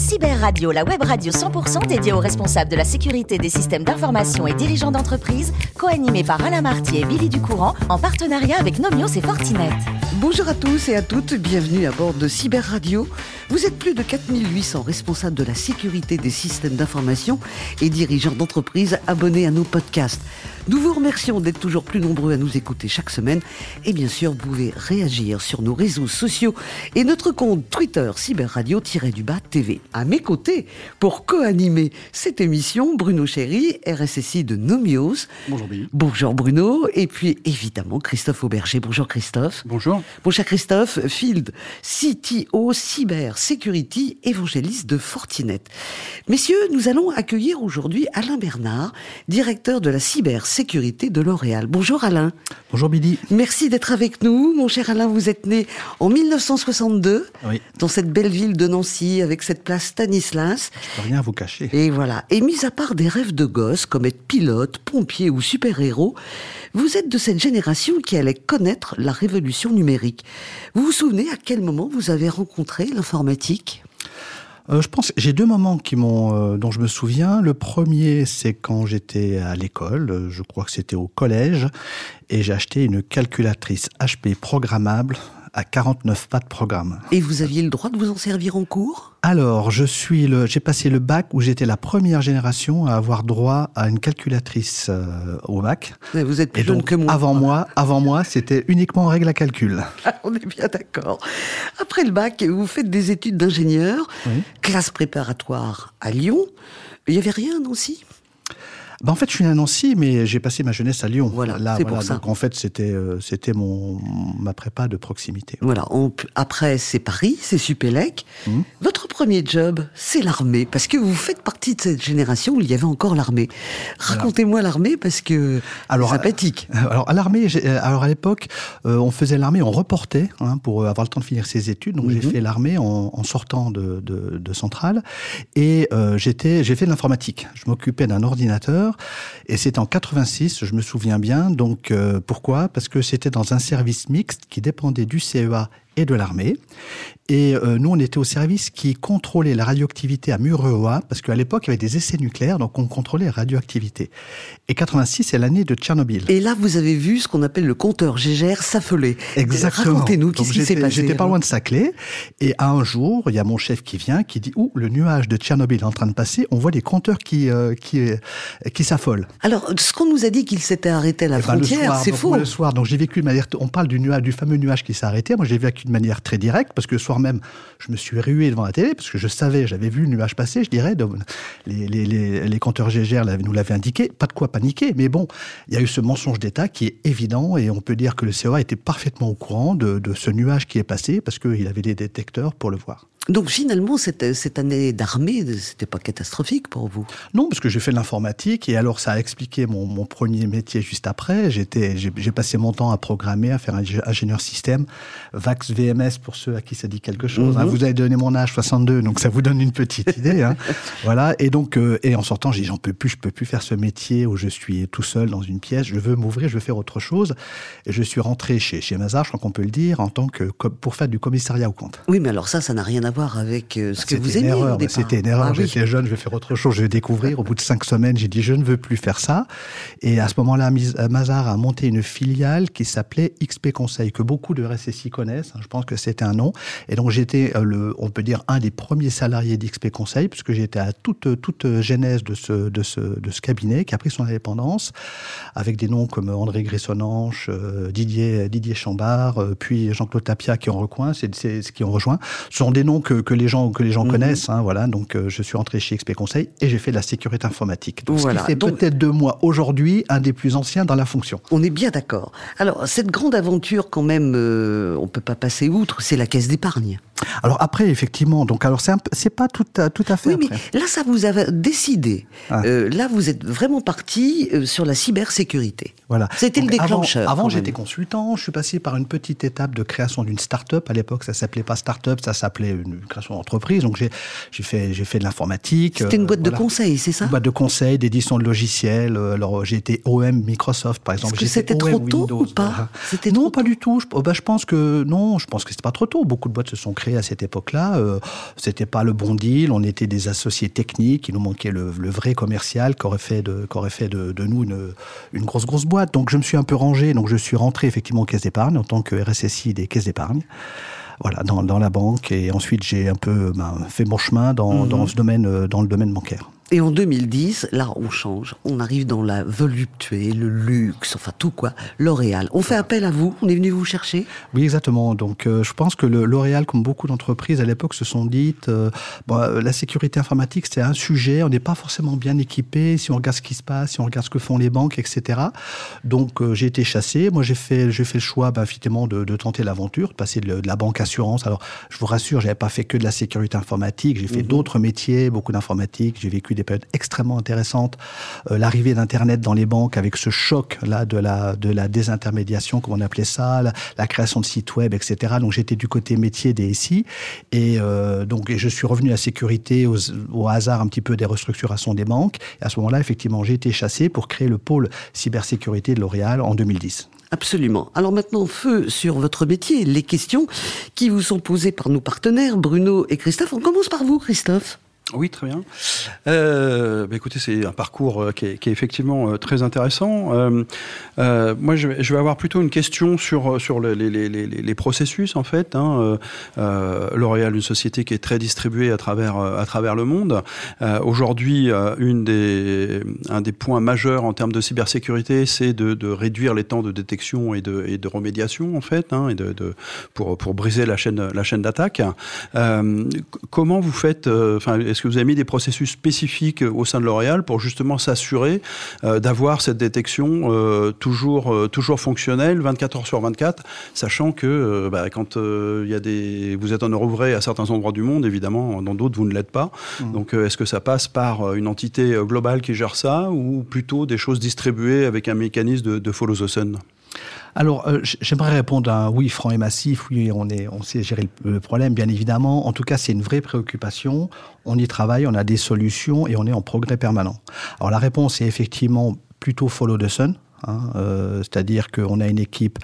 Cyber Radio, la web radio 100% dédiée aux responsables de la sécurité des systèmes d'information et dirigeants d'entreprise, co-animée par Alain Marty et Billy Ducourant, en partenariat avec Nomios et Fortinet. Bonjour à tous et à toutes, bienvenue à bord de Cyber Radio. Vous êtes plus de 4800 responsables de la sécurité des systèmes d'information et dirigeants d'entreprise abonnés à nos podcasts. Nous vous remercions d'être toujours plus nombreux à nous écouter chaque semaine. Et bien sûr, vous pouvez réagir sur nos réseaux sociaux et notre compte Twitter Cyber Radio-du-Bas TV. À mes côtés, pour co-animer cette émission, Bruno Chéry, RSSI de Nomios. Bonjour Billy. Bonjour Bruno. Et puis évidemment Christophe Auberger. Bonjour Christophe. Bonjour. Mon cher Christophe, Field, CTO Cyber Security, évangéliste de Fortinet. Messieurs, nous allons accueillir aujourd'hui Alain Bernard, directeur de la cyber sécurité de L'Oréal. Bonjour Alain. Bonjour Billy. Merci d'être avec nous. Mon cher Alain, vous êtes né en 1962 Oui. dans cette belle ville de Nancy avec cette place Stanislas. Je peux rien vous cacher. Et voilà. Et mis à part des rêves de gosse comme être pilote, pompier ou super-héros, vous êtes de cette génération qui allait connaître la révolution numérique. Vous vous souvenez à quel moment vous avez rencontré l'informatique? Euh, j'ai deux moments euh, dont je me souviens. Le premier, c'est quand j'étais à l'école. Je crois que c'était au collège, et j'ai acheté une calculatrice HP programmable à 49 pas de programme. Et vous aviez le droit de vous en servir en cours? Alors, je suis le, j'ai passé le bac où j'étais la première génération à avoir droit à une calculatrice euh, au bac. Vous êtes plus Et jeune donc, que moi. avant moi, avant moi, c'était uniquement règle à calcul. On est bien d'accord. Après le bac, vous faites des études d'ingénieur, Oui. classe préparatoire à Lyon. Il n'y avait rien à Ben, en fait, je suis né à Nancy, mais j'ai passé ma jeunesse à Lyon. Voilà, Là, voilà. pour ça. Donc, en fait, c'était, euh, c'était mon, ma prépa de proximité. Voilà. on- après, c'est Paris, c'est Supélec. Mhm. Votre premier job, c'est l'armée, parce que vous faites partie de cette génération où il y avait encore l'armée. Racontez-moi l'armée, parce que Alors, sympathique. Alors, à l'armée, euh, alors à l'époque, euh, on faisait l'armée, on reportait hein, pour euh, avoir le temps de finir ses études. Donc, j'ai Mhm. fait l'armée en, en sortant de, de, de centrale et euh, j'étais, j'ai fait de l'informatique. Je m'occupais d'un ordinateur et c'était en 86, je me souviens bien. Donc, euh, pourquoi? Parce que c'était dans un service mixte qui dépendait du CEA et de l'armée. Et euh, nous, on était au service qui contrôlait la radioactivité à Mururoa, parce qu'à l'époque, il y avait des essais nucléaires, donc on contrôlait la radioactivité. Et 86, c'est l'année de Tchernobyl. Et là, vous avez vu ce qu'on appelle le compteur Gégère s'affoler. Exactement. Racontez-nous, qu'est-ce qui s'est passé J'étais pas loin de Saclay. Et à un jour, il y a mon chef qui vient, qui dit Ouh, le nuage de Tchernobyl est en train de passer. On voit des compteurs qui, euh, qui, euh, qui s'affolent. Alors, ce qu'on nous a dit qu'il s'était arrêté à la Eh ben, frontière, c'est faux. Le soir, donc j'ai vécu de manière. On parle du nuage, du fameux nuage qui s'est arrêté. Moi, j'ai vécu de manière très directe parce que le soir même, je me suis rué devant la télé parce que je savais, j'avais vu le nuage passer. Je dirais, les, les, les, compteurs GGR nous l'avaient indiqué. Pas de quoi paniquer, mais bon, il y a eu ce mensonge d'État qui est évident et on peut dire que le CEA était parfaitement au courant de ce nuage qui est passé parce qu'il avait des détecteurs pour le voir. Donc finalement, cette, cette année d'armée, c'était pas catastrophique pour vous? Non, parce que j'ai fait de l'informatique et alors ça a expliqué mon, mon premier métier juste après. J'étais, j'ai, passé mon temps à programmer, à faire un ingénieur système, Vax VMS pour ceux à qui ça dit quelque chose. hein. Mhm. Vous avez donné mon âge 62, donc ça vous donne une petite idée. hein. Voilà. Et donc, euh, et en sortant, j'ai dit j'en peux plus, je peux plus faire ce métier où je suis tout seul dans une pièce. Je veux m'ouvrir, je veux faire autre chose. Et je suis rentré chez chez Mazar, je crois qu'on peut le dire, en tant que pour faire du commissariat au compte. Oui, mais alors ça, ça n'a rien à voir avec euh, ce que vous aimez erreur, au mais départ. C'était une erreur. Ah oui. J'étais jeune, je vais faire autre chose, je vais découvrir. Au bout de cinq semaines, j'ai dit je ne veux plus faire ça. Et à ce moment-là, euh, Mazar a monté une filiale qui s'appelait XP Conseil, que beaucoup de RSSI connaissent. hein. Je pense que c'était un nom. Et donc j'étais, euh, le, on peut dire, un des premiers salariés d'XP Conseil, puisque j'étais à toute, toute genèse de ce, de, ce, de ce cabinet qui a pris son indépendance, avec des noms comme André Gressonanche, euh, Didier, Didier Chambard, euh, puis Jean-Claude Tapia qui ont rejoint, c'est, c'est, ce qui ont rejoint. Ce sont des noms que, que les gens, que les gens Mhm. connaissent. Hein, voilà. Donc euh, je suis rentré chez XP Conseil et j'ai fait de la sécurité informatique. Donc, Voilà. Ce qui fait Donc- peut-être de moi aujourd'hui un des plus anciens dans la fonction. On est bien d'accord. Alors, cette grande aventure, quand même, euh, on peut pas passer outre, c'est la caisse d'épargne. Alors après, effectivement, donc alors c'est, pas tout à, tout à fait. Oui, mais là, ça vous a décidé. Ah. Euh, là, vous êtes vraiment parti euh, sur la cybersécurité. Voilà. C'était le avant- déclencheur, Avant, j'étais consultant. Je suis passé par une petite étape de création d'une start-up. À l'époque, ça s'appelait pas start-up, ça s'appelait une création d'entreprise. Donc, j'ai, fait, j'ai fait de l'informatique. C'était une euh, boîte de conseil, c'est ça? Une boîte de conseil, d'édition de logiciels. Alors, j'ai été OM Microsoft, par exemple. Est-ce que J'étais c'était trop tôt Windows, ou pas? voilà. C'était Non, trop pas du tout. Je, oh, bah, je pense que non. Je pense que c'était pas trop tôt. Beaucoup de boîtes se sont créées créé à cette époque-là, euh, c'était pas le bon deal. On était des associés techniques. Il nous manquait le, vrai commercial qui aurait fait de, aurait fait de, nous une, une, grosse, grosse boîte. Donc je me suis un peu rangé. Donc je suis rentré effectivement aux caisses d'épargne en tant que RSSI des caisses d'épargne voilà, dans, dans, la banque. Et ensuite, j'ai un peu ben, fait mon chemin dans, mmh. dans, ce domaine, euh, dans le domaine bancaire. Et en 2010, là, on change. On arrive dans la volupté, le luxe, enfin tout quoi. L'Oréal. On fait appel à vous. On est venu vous chercher. Oui, exactement. Donc, euh, je pense que L'Oréal, comme beaucoup d'entreprises à l'époque, se sont dites euh, bon, euh, la sécurité informatique, c'est un sujet. On n'est pas forcément bien équipé. Si on regarde ce qui se passe, si on regarde ce que font les banques, etc. Donc, j'ai été chassé. Moi, j'ai fait, j'ai fait le choix, bah, effectivement, de, de tenter l'aventure, de passer de, la banque assurance. Alors, je vous rassure, j'avais pas fait que de la sécurité informatique. J'ai fait mhm. d'autres métiers, beaucoup d'informatique. J'ai vécu des périodes extrêmement intéressantes. Euh, l'arrivée d'Internet dans les banques avec ce choc là de la de la désintermédiation, comme on appelait ça, la, création de sites web, etc. Donc j'étais du côté métier des SI et euh, donc je suis revenu à la sécurité au hasard un petit peu des restructurations des banques. Et à ce moment-là, effectivement, j'ai été chassé pour créer le pôle cybersécurité de L'Oréal en 2010. Absolument. Alors maintenant, feu sur votre métier, les questions qui vous sont posées par nos partenaires, Bruno et Christophe. On commence par vous, Christophe. Oui, très bien. Euh, bah, écoutez, c'est un parcours euh, qui est, effectivement euh, très intéressant. moi, je vais, avoir plutôt une question sur, sur les, processus, en fait. Hein. L'Oréal, une société qui est très distribuée à travers, à travers le monde. Aujourd'hui, des, un des points majeurs en termes de cybersécurité, c'est de, réduire les temps de détection et de, et de remédiation, en fait, hein, et de, pour, pour briser la chaîne, la chaîne d'attaque. comment vous faites, est-ce que vous avez mis des processus spécifiques au sein de L'Oréal pour justement s'assurer euh, d'avoir cette détection euh, toujours, euh, toujours fonctionnelle, 24 heures sur 24, sachant que bah, quand il y a des, vous êtes en vrai à certains endroits du monde, évidemment, dans d'autres vous ne l'êtes pas. Mmh. Donc, est-ce que ça passe par une entité globale qui gère ça ou plutôt des choses distribuées avec un mécanisme de, de follow the sun? Alors, euh, j'aimerais répondre à un oui franc et massif. Oui, on, est, on sait gérer le, problème, bien évidemment. En tout cas, c'est une vraie préoccupation. On y travaille, on a des solutions et on est en progrès permanent. Alors, la réponse est effectivement plutôt follow the sun. Hein, euh, C'est-à-dire qu'on a une équipe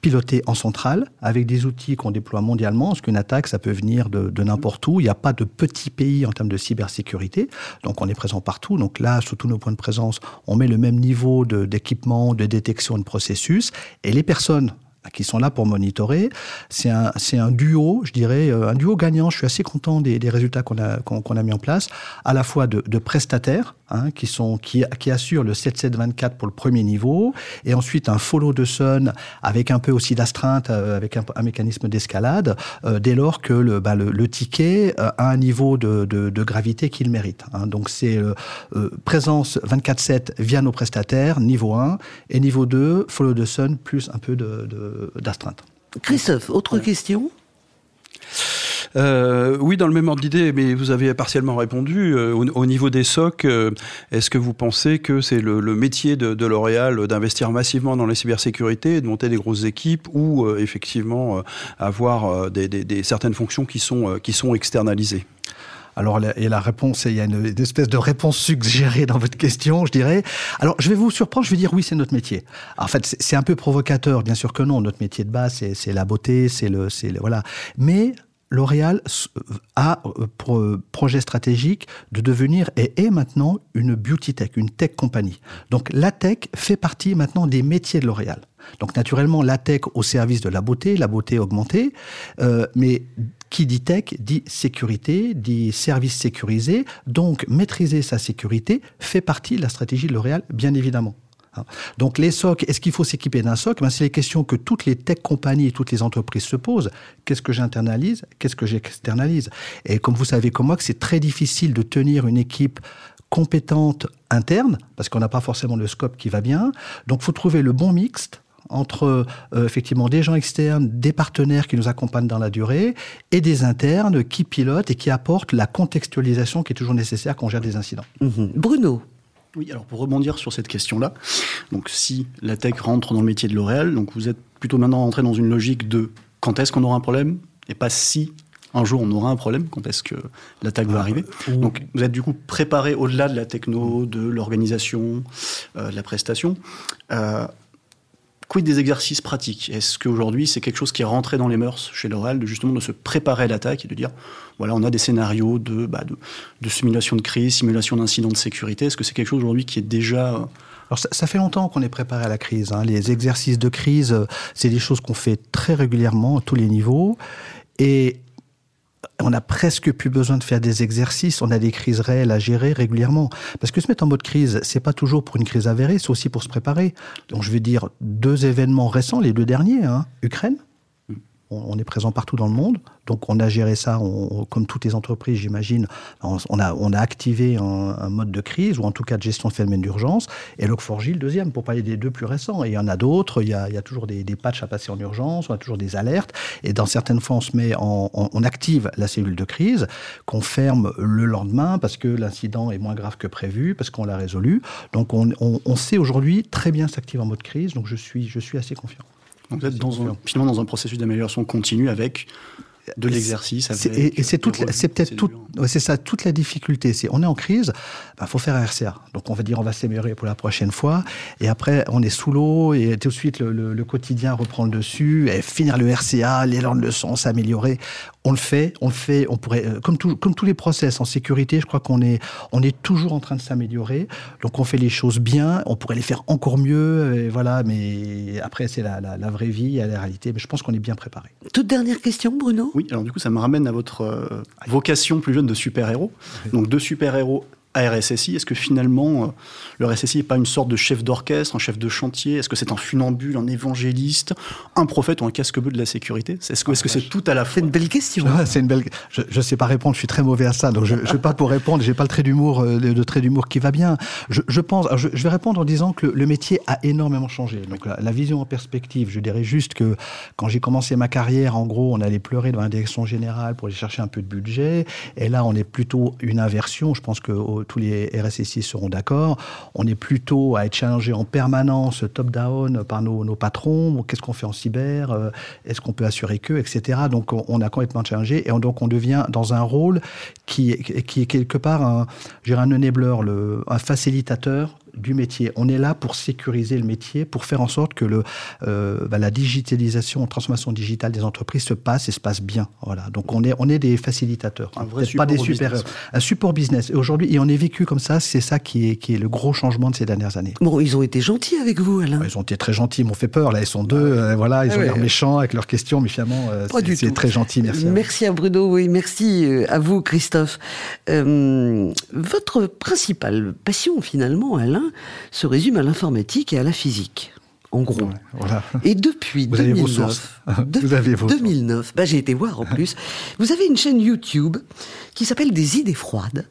piloté en centrale avec des outils qu'on déploie mondialement, parce qu'une attaque, ça peut venir de, n'importe où. Il n'y a pas de petit pays en termes de cybersécurité, donc on est présent partout. Donc là, sur tous nos points de présence, on met le même niveau d'équipement, de, détection de processus, et les personnes qui sont là pour monitorer. C'est un, un, duo, je dirais, euh, un duo gagnant. Je suis assez content des, résultats qu'on a, qu'on a mis en place, à la fois de, prestataires, hein, qui, sont, qui, qui assurent le 7724 pour le premier niveau, et ensuite un follow de sun avec un peu aussi d'astreinte, euh, avec un, mécanisme d'escalade, euh, dès lors que le, bah, le, ticket a un niveau de, de, gravité qu'il mérite. Hein. Donc c'est présence 24-7 via nos prestataires, niveau 1, et niveau 2, follow de sun plus un peu de d'astreinte. Christophe, autre question? Euh, oui, dans le même ordre d'idée, mais vous avez partiellement répondu. Euh, au, niveau des SOC, euh, est-ce que vous pensez que c'est le, métier de, L'Oréal d'investir massivement dans la cybersécurité, de monter des grosses équipes ou effectivement avoir des, certaines fonctions qui sont, qui sont externalisées? Alors, et la réponse, il y a une, espèce de réponse suggérée dans votre question, je dirais. Alors, je vais vous surprendre, je vais dire oui, c'est notre métier. en fait, c'est un peu provocateur, bien sûr que non. Notre métier de base, c'est la beauté, c'est le, le, voilà. Mais L'Oréal a euh, pour euh, projet stratégique de devenir et est maintenant une beauty tech, une tech compagnie. Donc la tech fait partie maintenant des métiers de L'Oréal. Donc naturellement la tech au service de la beauté, la beauté augmentée, euh, mais qui dit tech dit sécurité, dit service sécurisé. Donc maîtriser sa sécurité fait partie de la stratégie de L'Oréal, bien évidemment. Hein. Donc les SOC, est-ce qu'il faut s'équiper d'un SOC? Ben, C'est les questions que toutes les tech compagnies et toutes les entreprises se posent. Qu'est-ce que j'internalise? Qu'est-ce que j'externalise? Et comme vous savez comme moi que c'est très difficile de tenir une équipe compétente interne, parce qu'on n'a pas forcément le scope qui va bien. Donc faut trouver le bon mixte entre euh, effectivement des gens externes, des partenaires qui nous accompagnent dans la durée et des internes qui pilotent et qui apportent la contextualisation qui est toujours nécessaire quand on gère des incidents. Mhm. Bruno oui, alors pour rebondir sur cette question-là, donc si la tech rentre dans le métier de L'Oréal, donc vous êtes plutôt maintenant entré dans une logique de quand est-ce qu'on aura un problème et pas si un jour on aura un problème, quand est-ce que l'attaque va ah, arriver. Donc vous êtes du coup préparé au-delà de la techno, de l'organisation, euh, de la prestation. Euh, Quid des exercices pratiques? Est-ce qu'aujourd'hui, c'est quelque chose qui est rentré dans les mœurs chez L'Oréal, de justement de se préparer à l'attaque et de dire, voilà, on a des scénarios de, bah, de, de simulation de crise, simulation d'incidents de sécurité. Est-ce que c'est quelque chose aujourd'hui qui est déjà alors ça, ça, fait longtemps qu'on est préparé à la crise. Hein. Les exercices de crise, euh, c'est des choses qu'on fait très régulièrement à tous les niveaux. Et on a presque plus besoin de faire des exercices. On a des crises réelles à gérer régulièrement. Parce que se mettre en mode crise, c'est pas toujours pour une crise avérée, c'est aussi pour se préparer. Donc je vais dire deux événements récents, les deux derniers. Hein. Ukraine, on est présent partout dans le monde. Donc on a géré ça, comme toutes les entreprises, j'imagine. On a, on activé un, mode de crise, ou en tout cas de gestion de phénomène d'urgence. Et Log4j, le deuxième, pour parler des deux plus récents. Et il y en a d'autres, il, y a, toujours des, patchs à passer en urgence, on a toujours des alertes. Et dans certaines fois, on se met en, on active la cellule de crise, qu'on ferme le lendemain parce que l'incident est moins grave que prévu, parce qu'on l'a résolu. Donc on, on sait aujourd'hui très bien s'activer en mode crise. Donc je suis, je suis assez confiant. Donc vous êtes dans un, finalement dans un processus d'amélioration continue avec de l'exercice. Et, c'est peut-être tout, c'est ça toute la difficulté. C'est on est en crise, il bah, faut faire un RCA. Donc on va dire on va s'améliorer pour la prochaine fois. Et après on est sous l'eau et tout de suite le, quotidien reprend le dessus. Et finir le RCA, l'élan de leçon, s'améliorer on le fait, on le fait, on pourrait, euh, comme, comme tous les process en sécurité, je crois qu'on est, on est toujours en train de s'améliorer. Donc on fait les choses bien, on pourrait les faire encore mieux, et voilà. Mais après c'est la, vraie vie, la réalité. Mais je pense qu'on est bien préparé. Toute dernière question, Bruno? Oui, alors du coup ça me ramène à votre euh, vocation plus jeune de super-héros. Donc deux super-héros RSSI Est-ce que finalement, euh, le RSSI n'est pas une sorte de chef d'orchestre, un chef de chantier? Est-ce que c'est un funambule, un évangéliste, un prophète ou un casque-bleu de la sécurité? Est-ce que c'est -ce tout à la fois C'est une belle question. c'est une belle. Je ne sais pas répondre. Je suis très mauvais à ça, donc je ne vais pas pour répondre. J'ai pas le trait d'humour, euh, le, trait d'humour qui va bien. Je, pense. Je, vais répondre en disant que le, métier a énormément changé. Donc la, vision en perspective. Je dirais juste que quand j'ai commencé ma carrière, en gros, on allait pleurer dans la direction générale pour aller chercher un peu de budget. Et là, on est plutôt une inversion. Je pense que tous les RSSI seront d'accord. On est plutôt à être challengé en permanence, top-down, par nos, patrons. Qu'est-ce qu'on fait en cyber euh, Est-ce qu'on peut assurer que Etc. Donc, on, a complètement challengé. Et donc, on devient dans un rôle qui, est quelque part un, un enabler, le, un facilitateur du métier. On est là pour sécuriser le métier, pour faire en sorte que le, euh, bah, la digitalisation, la transformation digitale des entreprises se passe et se passe bien. Voilà. Donc on est, on est des facilitateurs, un vrai pas des super, un support business. Et aujourd'hui, et on est vécu comme ça. C'est ça qui est, qui est le gros changement de ces dernières années. Bon, ils ont été gentils avec vous, Alain. ils ont été très gentils, ils m'ont fait peur. Là, ils sont deux. Euh, voilà, ils ah ont l'air méchants avec leurs questions, mais finalement, euh, c'est très gentil. Merci. Merci à, Bruno. Oui, merci à vous, Christophe. votre principale passion, finalement, Alain, se résume à l'informatique et à la physique. En gros. Et depuis 2009, vous avez vos 2009 bah, j'ai été voir en plus, vous avez une chaîne YouTube qui s'appelle Des idées froides.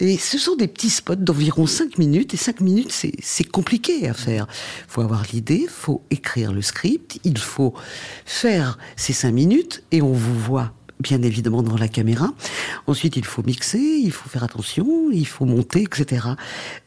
Et ce sont des petits spots d'environ 5 minutes. Et 5 minutes, c'est compliqué à faire. Il faut avoir l'idée, il faut écrire le script, il faut faire ces 5 minutes et on vous voit bien évidemment dans la caméra. Ensuite, il faut mixer, il faut faire attention, il faut monter, etc.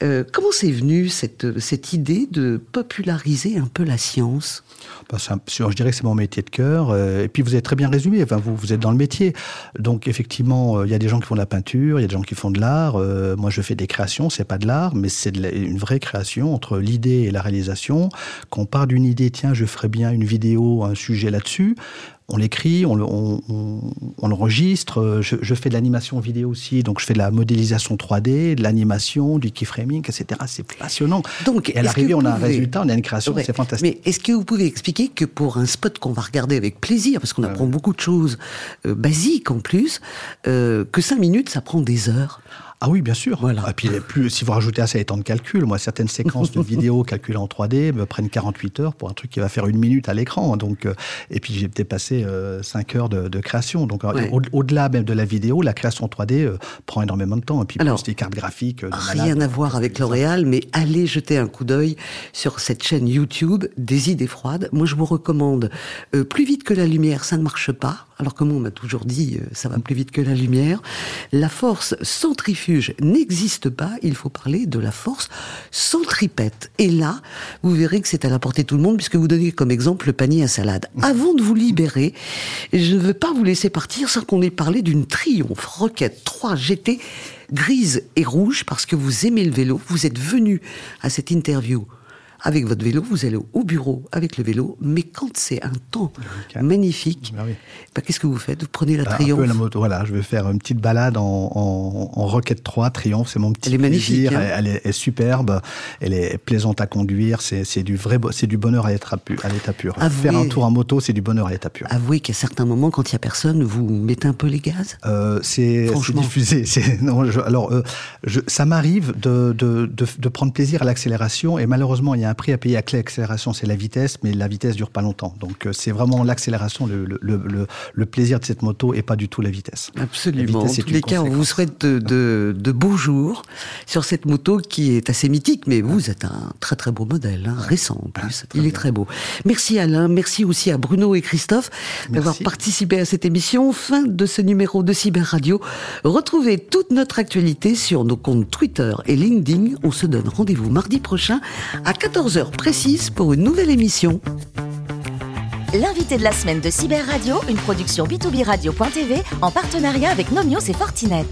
Euh, comment c'est venu cette, cette idée de populariser un peu la science? Bah, Je dirais que c'est mon métier de cœur. Euh, et puis vous avez très bien résumé, vous, vous êtes dans le métier. Donc effectivement, euh, il y a des gens qui font de la peinture, il y a des gens qui font de l'art. moi, je fais des créations, c'est pas de l'art, mais c'est une vraie création entre l'idée et la réalisation. Quand on part d'une idée, tiens, je ferais bien une vidéo, un sujet là-dessus, on l'écrit, on, l'enregistre. Je, fais de l'animation vidéo aussi, donc je fais de la modélisation 3D, de l'animation, du keyframing, etc. C'est passionnant. Donc, et à l'arrivée, on a un résultat, on a une création, c'est fantastique. Mais est-ce que vous pouvez expliquer que pour un spot qu'on va regarder avec plaisir, parce qu'on apprend beaucoup de choses euh, basiques en plus, euh, que 5 minutes, ça prend des heures? Ah oui, bien sûr. Voilà. Et puis, plus, si vous rajoutez à ça les temps de calcul, moi, certaines séquences de vidéos calculées en 3D me prennent 48 heures pour un truc qui va faire une minute à l'écran. Donc, euh, et puis, j'ai peut-être passé 5 heures de, création. Donc, au-delà même de la vidéo, la création 3D euh, prend énormément de temps. Et puis, Alors, plus des cartes graphiques. Euh, rien à voir avec L'Oréal, mais allez jeter un coup d'œil sur cette chaîne YouTube des idées froides. Moi, je vous recommande Plus vite que la lumière, ça ne marche pas alors comme on m'a toujours dit, euh, ça va plus vite que la lumière. La force centrifuge n'existe pas, il faut parler de la force centripète. Et là, vous verrez que c'est à la portée de tout le monde, puisque vous donnez comme exemple le panier à salade. Avant de vous libérer, je ne veux pas vous laisser partir sans qu'on ait parlé d'une triomphe Rocket 3 GT grise et rouge, parce que vous aimez le vélo, vous êtes venu à cette interview avec votre vélo, vous allez au bureau avec le vélo, mais quand c'est un temps magnifique, oui. bah, qu'est-ce que vous faites? Vous prenez la Bah, un Triomphe? peu la moto, voilà, je vais faire une petite balade en, en, en Rocket 3, Triomphe, c'est mon petit Elle est magnifique, plaisir, hein. elle, est, est superbe, elle est plaisante à conduire, c'est du vrai, bo- c'est du bonheur à l'état pu- à l'état pur. Avouez- Faire un tour en moto, c'est du bonheur à l'état pur. Avouez qu'à certains moments, quand il y a personne, vous mettez un peu les gaz? Euh, c'est diffusé. Non, je- alors, euh, je- ça m'arrive de, de, de, de prendre plaisir à l'accélération et malheureusement, il y a un prix à payer à l'accélération, c'est la vitesse, mais la vitesse dure pas longtemps. Donc, euh, c'est vraiment l'accélération, le, le, le, le plaisir de cette moto et pas du tout la vitesse. Absolument. En vitesse, c'est tous les cas, on vous souhaite de, de, de beaux jours sur cette moto qui est assez mythique, mais vous êtes un très très beau modèle, hein, récent en plus. Il est très beau. Merci Alain, merci aussi à Bruno et Christophe d'avoir participé à cette émission. Fin de ce numéro de Cyber Radio. Retrouvez toute notre actualité sur nos comptes Twitter et LinkedIn. On se donne rendez-vous mardi prochain à 14h précise pour une nouvelle émission. L'invité de la semaine de Cyber Radio, une production b2b radio.tv en partenariat avec Nomios et Fortinet.